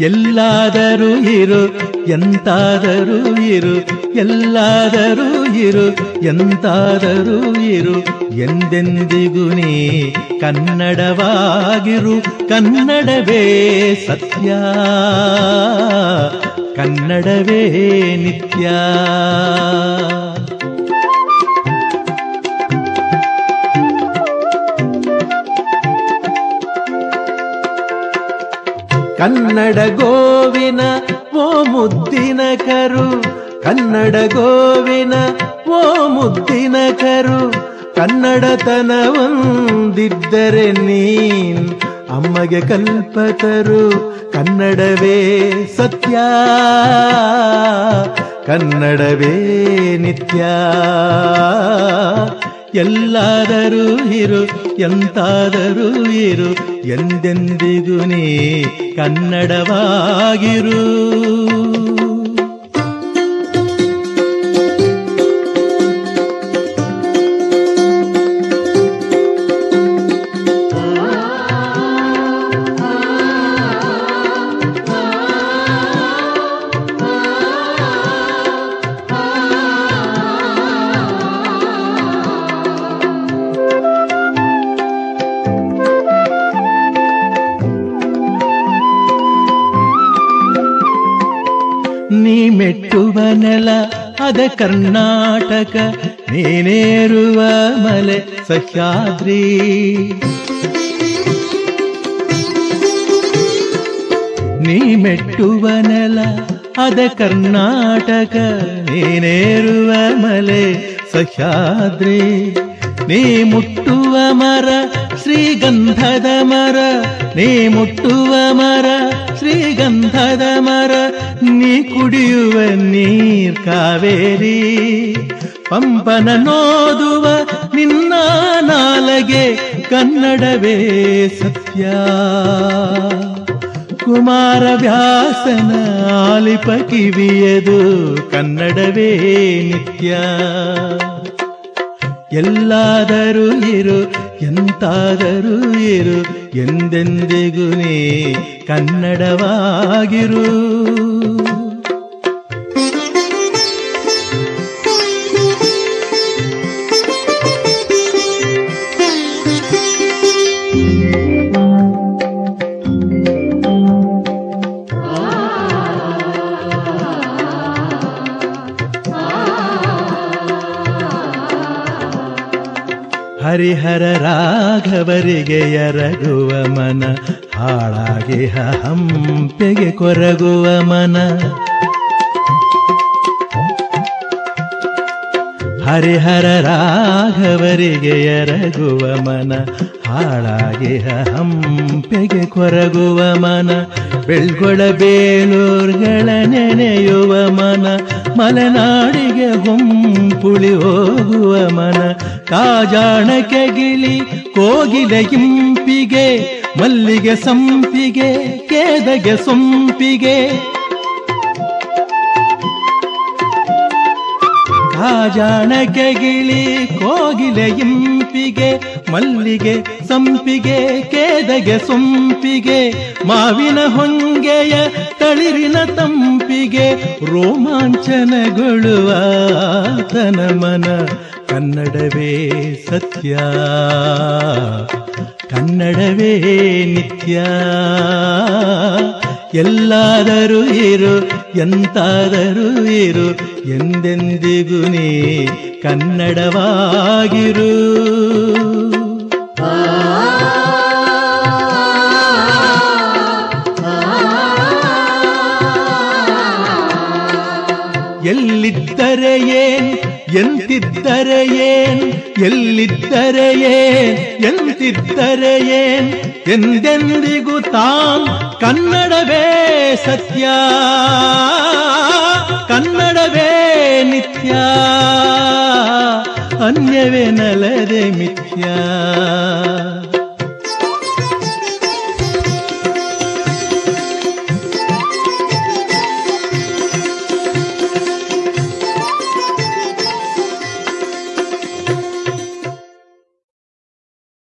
ಎಲ್ಲಾದರೂ ಇರು, ಎಂತಾದರೂ ಇರು, ಎಲ್ಲಾದರೂ ಇರು, ಎಂತಾದರೂ ಇರು. ಎಂದೆಂದಿಗೂ ನೀ ಕನ್ನಡವಾಗಿರು, ಕನ್ನಡವೇ ಸತ್ಯ. ಕನ್ನಡವೇ ನಿತ್ಯ. ಕನ್ನಡ ಗೋವಿನ ಓ ಮುದ್ದಿನ ಕರು. ಕನ್ನಡ ಗೋವಿನ ಓ ಮುದ್ದಿನ ಕರು. ಕನ್ನಡತನವೊಂದಿದ್ದರೆ ನೀನ್ ಅಮ್ಮಗೆ ಕಲ್ಪತರು ಕನ್ನಡವೇ ಸತ್ಯ. ಕನ್ನಡವೇ ನಿತ್ಯ. ಎಲ್ಲಾದರೂ ಇರು ಎಂತಾದರೂ ಇರು ಎಂದೆಂದಿಗೂ ನೀ ಕನ್ನಡವಾಗಿರು. ನೆಲ ಅದ ಕರ್ನಾಟಕ, ನೀನೇರುವ ಮಲೆ ಸಹ್ಯಾದ್ರಿ. ನೀ ಮೆಟ್ಟುವ ನೆಲ, ಅದ ಕರ್ನಾಟಕ, ನೀನೇರುವ ಮಲೆ ಸಹ್ಯಾದ್ರಿ. ನೀ ಮುಟ್ಟುವ ಮರ, ಶ್ರೀಗಂಧದ ಮರ, ನೀ ಮುಟ್ಟುವ ಮರ ಶ್ರೀಗಂಧದ ಮರ, ನೀ ಕುಡಿಯುವ ನೀರ್ ಕಾವೇರಿ. ಪಂಪನ ನೋದುವ ನಿನ್ನ ನಾಲಗೆ ಕನ್ನಡವೇ ಸತ್ಯ. ಕುಮಾರ ವ್ಯಾಸನ ಆಲಿಪ ಕಿವಿಯದು ಕನ್ನಡವೇ ನಿತ್ಯ. ಎಲ್ಲಾದರೂ ಇರು ಎಂತಾದರೂ ಇರು ಎಂದೆಂದಿಗೂ ನೀ ಕನ್ನಡವಾಗಿರು. ಹರಿಹರ ರಾಘವರಿಗೆ ಎರಗುವ ಮನ ಹಾಳಾಗಿ ಹಂಪೆಗೆ ಕೊರಗುವ ಮನ. ಹರಿಹರ ರಾಘವರಿಗೆ ಎರಗುವ ಮನ, ಹಾಳಾಗಿ ಹಂಪೆಗೆ ಕೊರಗುವ ಮನ, ಬೆಳ್ಗೊಳ ಬೇಲೂರ್ಗಳ ನೆನೆಯುವ ಮನ, ಮಲೆನಾಡಿಗೆ ಹೊಂಪುಳಿ ಹೋಗುವ ಮನ, ಕಾಜಾಣಕ್ಕೆ ಗಿಳಿ ಕೋಗಿಲ ಇಂಪಿಗೆ, ಮಲ್ಲಿಗೆ ಸಂಪಿಗೆ, ಕೇದಗೆ ಸೊಂಪಿಗೆ. ಕಾಜಾಣಕ್ಕೆ ಗಿಳಿ ಕೋಗಿಲೆ ಇಂಪಿಗೆ, ಮಲ್ಲಿಗೆ ಸಂಪಿಗೆ, ಕೇದಗೆ ಸೊಂಪಿಗೆ, ಮಾವಿನ ಹೊಂಗೆಯ ತಳಿರಿನ ತಂಪಿಗೆ, ರೋಮಾಂಚನಗೊಳ್ಳುವ ತನ ಮನ ಕನ್ನಡವೇ ಸತ್ಯ. ಕನ್ನಡವೇ ನಿತ್ಯ. ಎಲ್ಲಾದರೂ ಇರು ಎಂತಾದರೂ ಇರು ಎಂದೆಂದಿಗೂ ನೀ ಕನ್ನಡವಾಗಿರು. ಎಲ್ಲಿದ್ದರೆ ಏನ್ ಎಂತಿದ್ದರೆ ಏನ್ ಎಲ್ಲಿದ್ದರೆ ಏನ್ ಎಂತಿದ್ದರೆ ಏನ್ ಎಂದೆಂದಿಗೂ ತಾಂ ಕನ್ನಡವೇ ಸತ್ಯ. ಕನ್ನಡವೇ ನಿತ್ಯ. ಅನ್ಯವೇ ನಲದೆ ಮಿಥ್ಯ.